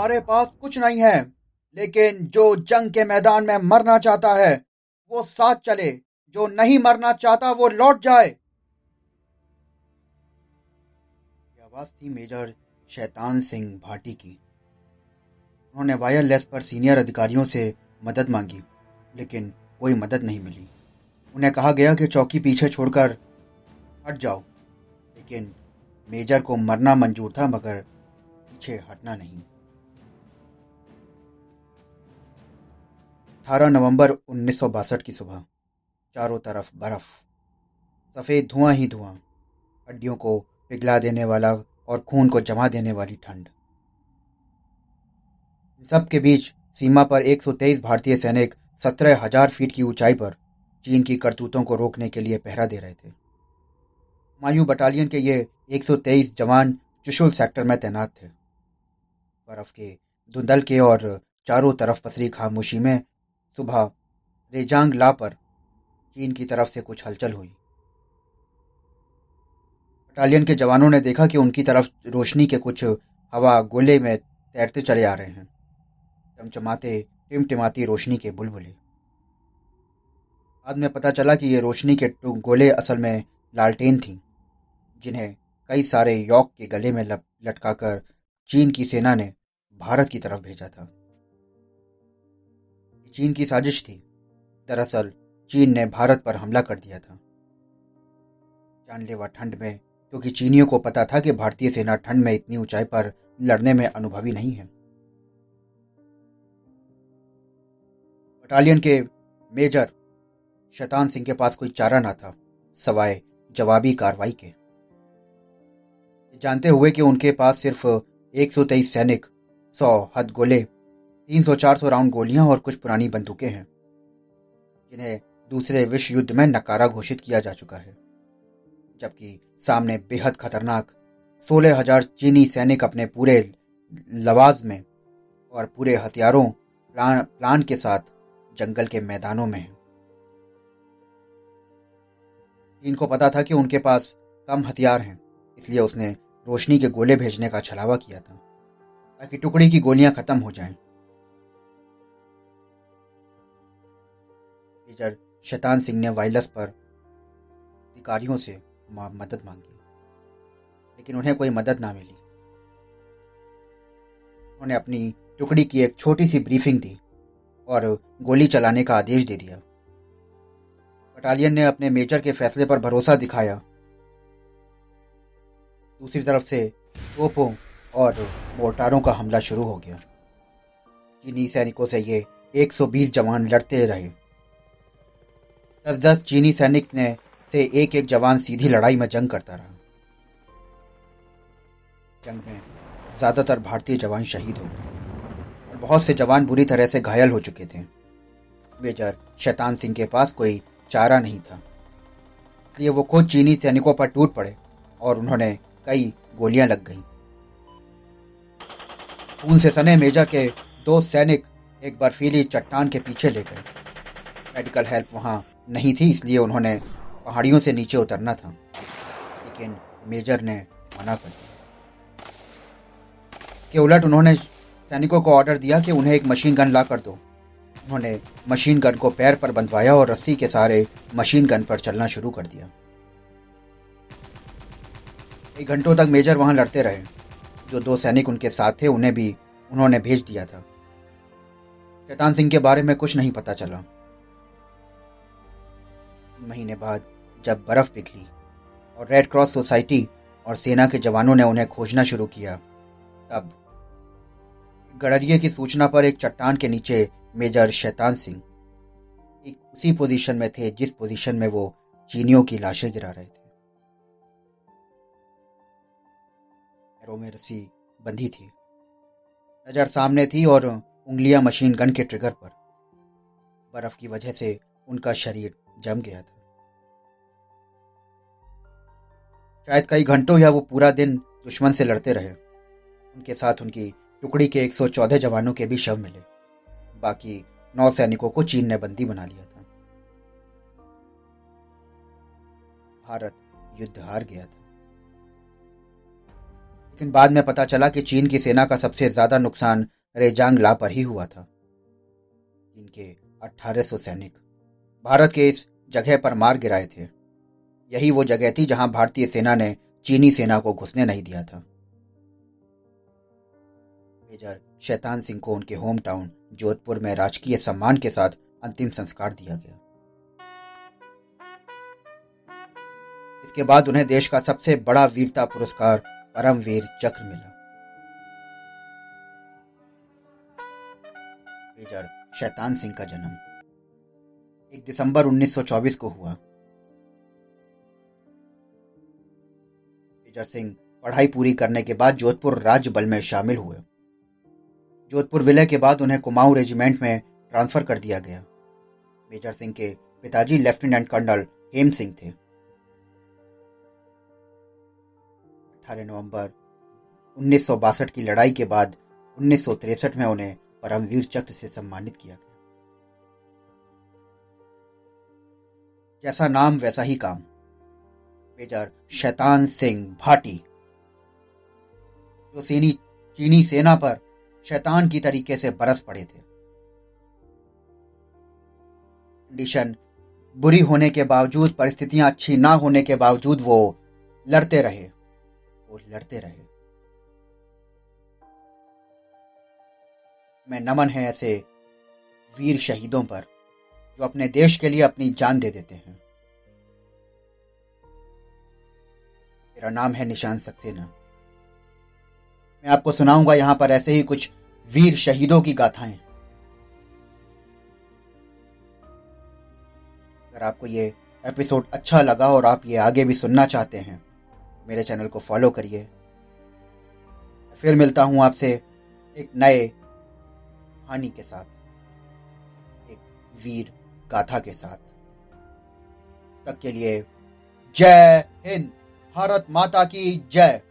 हमारे पास कुछ नहीं है, लेकिन जो जंग के मैदान में मरना चाहता है, वो साथ चले। जो नहीं मरना चाहता, वो लौट जाए। आवाज़ थी मेजर शैतान सिंह भाटी की। उन्होंने वायरलेस पर सीनियर अधिकारियों से मदद मांगी, लेकिन कोई मदद नहीं मिली। उन्हें कहा गया कि चौकी पीछे छोड़कर हट जाओ, लेकिन मेजर को मरना मंजूर था, मगर पीछे हटना नहीं। 18 नवंबर उन्नीस सौ बासठ की सुबह, चारों तरफ़ बर्फ़। सफ़ेद धुआँ ही धुआँ, हड्डियों को पिघला देने वाला और खून को जमा देने वाली ठंड। सब के बीच सीमा पर 123 भारतीय सैनिक सत्रह हज़ार फीट की ऊंचाई पर चीन की करतूतों को रोकने के लिए पहरा दे रहे थे। मायू बटालियन के ये 123 जवान चुशुल सेक्टर में तैनात थे। बर्फ़ के धुंधल के और चारों तरफ़ पसरी खामोशी में सुबह रेजांग ला पर चीन की तरफ़ से कुछ हलचल हुई। बटालियन के जवानों ने देखा कि उनकी तरफ़ रोशनी के कुछ हवा गोले में तैरते चले आ रहे हैं। चमचमाते, टिमटिमाती रोशनी के बुलबुले। बाद में पता चला कि ये रोशनी के गोले असल में लालटेन थी, जिन्हें कई सारे यौक के गले में लटकाकर चीन की सेना ने भारत की तरफ़ भेजा था। चीन की साजिश थी। दरअसल, चीन ने भारत पर हमला कर दिया था। जानलेवा ठंड में, क्योंकि तो चीनियों को पता था कि भारतीय सेना ठंड में इतनी ऊंचाई पर लड़ने में अनुभवी नहीं है। बटालियन के मेजर शैतान सिंह के पास कोई चारा ना था, सवाए जवाबी कार्रवाई के। जानते हुए कि उनके पास सिर्फ़ 123 सैनिक 100 हद गोले 300-400 राउंड गोलियाँ और कुछ पुरानी बंदूकें हैं, जिन्हें दूसरे विश्व युद्ध में नकारा घोषित किया जा चुका है जबकि सामने बेहद खतरनाक सोलह हज़ार चीनी सैनिक अपने पूरे लवाज में और पूरे हथियारों प्लान प्लान के साथ जंगल के मैदानों में हैं इनको पता था कि उनके पास कम हथियार हैं, इसलिए उसने रोशनी के गोले भेजने का छलावा किया था, ताकि टुकड़ी की गोलियाँ खत्म हो जाएँ। मेजर शैतान सिंह ने वायरलेस पर अधिकारियों से मदद मांगी। लेकिन उन्हें कोई मदद ना मिली। उन्होंने अपनी टुकड़ी की एक छोटी सी ब्रीफिंग दी और गोली चलाने का आदेश दे दिया। बटालियन ने अपने मेजर के फैसले पर भरोसा दिखाया। दूसरी तरफ़ से तोपों और मोर्टारों का हमला शुरू हो गया। चीनी सैनिकों से ये 120 जवान लड़ते रहे। दस दस चीनी सैनिक ने से एक एक जवान सीधी लड़ाई में जंग करता रहा। जंग में ज़्यादातर भारतीय जवान शहीद हो गए और बहुत से जवान बुरी तरह से घायल हो चुके थे। मेजर शैतान सिंह के पास कोई चारा नहीं था। इसलिए वो खुद चीनी सैनिकों पर टूट पड़े और उन्होंने कई गोलियाँ लग गईं। खून से सने मेजर के दो सैनिक एक बर्फीली चट्टान के पीछे ले गए। मेडिकल हेल्प वहाँ नहीं थी, इसलिए उन्होंने पहाड़ियों से नीचे उतरना था। लेकिन मेजर ने मना कर दिया। के उलट उन्होंने सैनिकों को ऑर्डर दिया कि उन्हें एक मशीन गन ला कर दो। उन्होंने मशीन गन को पैर पर बंधवाया और रस्सी के सहारे मशीन गन पर चलना शुरू कर दिया। कई घंटों तक मेजर वहाँ लड़ते रहे। जो दो सैनिक उनके साथ थे, उन्हें भी उन्होंने भेज दिया था। शैतान सिंह के बारे में कुछ नहीं पता चला। महीने बाद जब बर्फ़ पिघली और रेड क्रॉस सोसाइटी और सेना के जवानों ने उन्हें खोजना शुरू किया, तब गड़रिए की सूचना पर एक चट्टान के नीचे मेजर शैतान सिंह एक उसी पोजीशन में थे जिस पोजीशन में वो चीनियों की लाशें गिरा रहे थे। पैरों में रस्सी बंधी थी। नज़र सामने थी और उंगलियाँ मशीन गन के ट्रिगर पर। बर्फ़ की वजह से उनका शरीर जम गया था। शायद कई घंटों या वो पूरा दिन दुश्मन से लड़ते रहे। उनके साथ उनकी टुकड़ी के 114 जवानों के भी शव मिले। बाकी नौ सैनिकों को चीन ने बंदी बना लिया था। भारत युद्ध हार गया था। लेकिन बाद में पता चला कि चीन की सेना का सबसे ज़्यादा नुकसान रेजांग ला पर ही हुआ था। इनके के 1800 सैनिक। भारत के इस जगह पर मार गिराए थे। यही वो जगह थी जहाँ भारतीय सेना ने चीनी सेना को घुसने नहीं दिया था। मेजर शैतान सिंह को उनके होम टाउन जोधपुर में राजकीय सम्मान के साथ अंतिम संस्कार दिया गया। इसके बाद उन्हें देश का सबसे बड़ा वीरता पुरस्कार, परमवीर चक्र मिला। मेजर शैतान सिंह का जन्म। एक दिसंबर 1924 को हुआ। मेजर सिंह पढ़ाई पूरी करने के बाद जोधपुर राज्य बल में शामिल हुए। जोधपुर विलय के बाद उन्हें कुमाऊं रेजिमेंट में ट्रांसफ़र कर दिया गया। मेजर सिंह के पिताजी लेफ्टिनेंट कर्नल हेम सिंह थे। 18 नवंबर उन्नीस सौ बासठ की लड़ाई के बाद उन्नीस में उन्हें परमवीर चक्र से सम्मानित किया गया। जैसा नाम, वैसा ही काम। मेजर शैतान सिंह भाटी। जो सेनी, चीनी सेना पर शैतान की तरीके से बरस पड़े थे। कंडीशन बुरी होने के बावजूद, परिस्थितियाँ अच्छी ना होने के बावजूद वो लड़ते रहे। वो लड़ते रहे। मैं नमन है ऐसे वीर शहीदों पर। जो अपने देश के लिए अपनी जान दे देते हैं। मेरा नाम है निशान सक्सेना। मैं आपको सुनाऊँगा यहाँ पर ऐसे ही कुछ वीर शहीदों की गाथाएँ। अगर आपको ये एपिसोड अच्छा लगा और आप ये आगे भी सुनना चाहते हैं तो मेरे चैनल को फॉलो करिए। फिर मिलता हूँ आपसे एक नए कहानी के साथ। एक वीर गाथा के साथ। तक के लिए जय हिंद भारत माता की जय।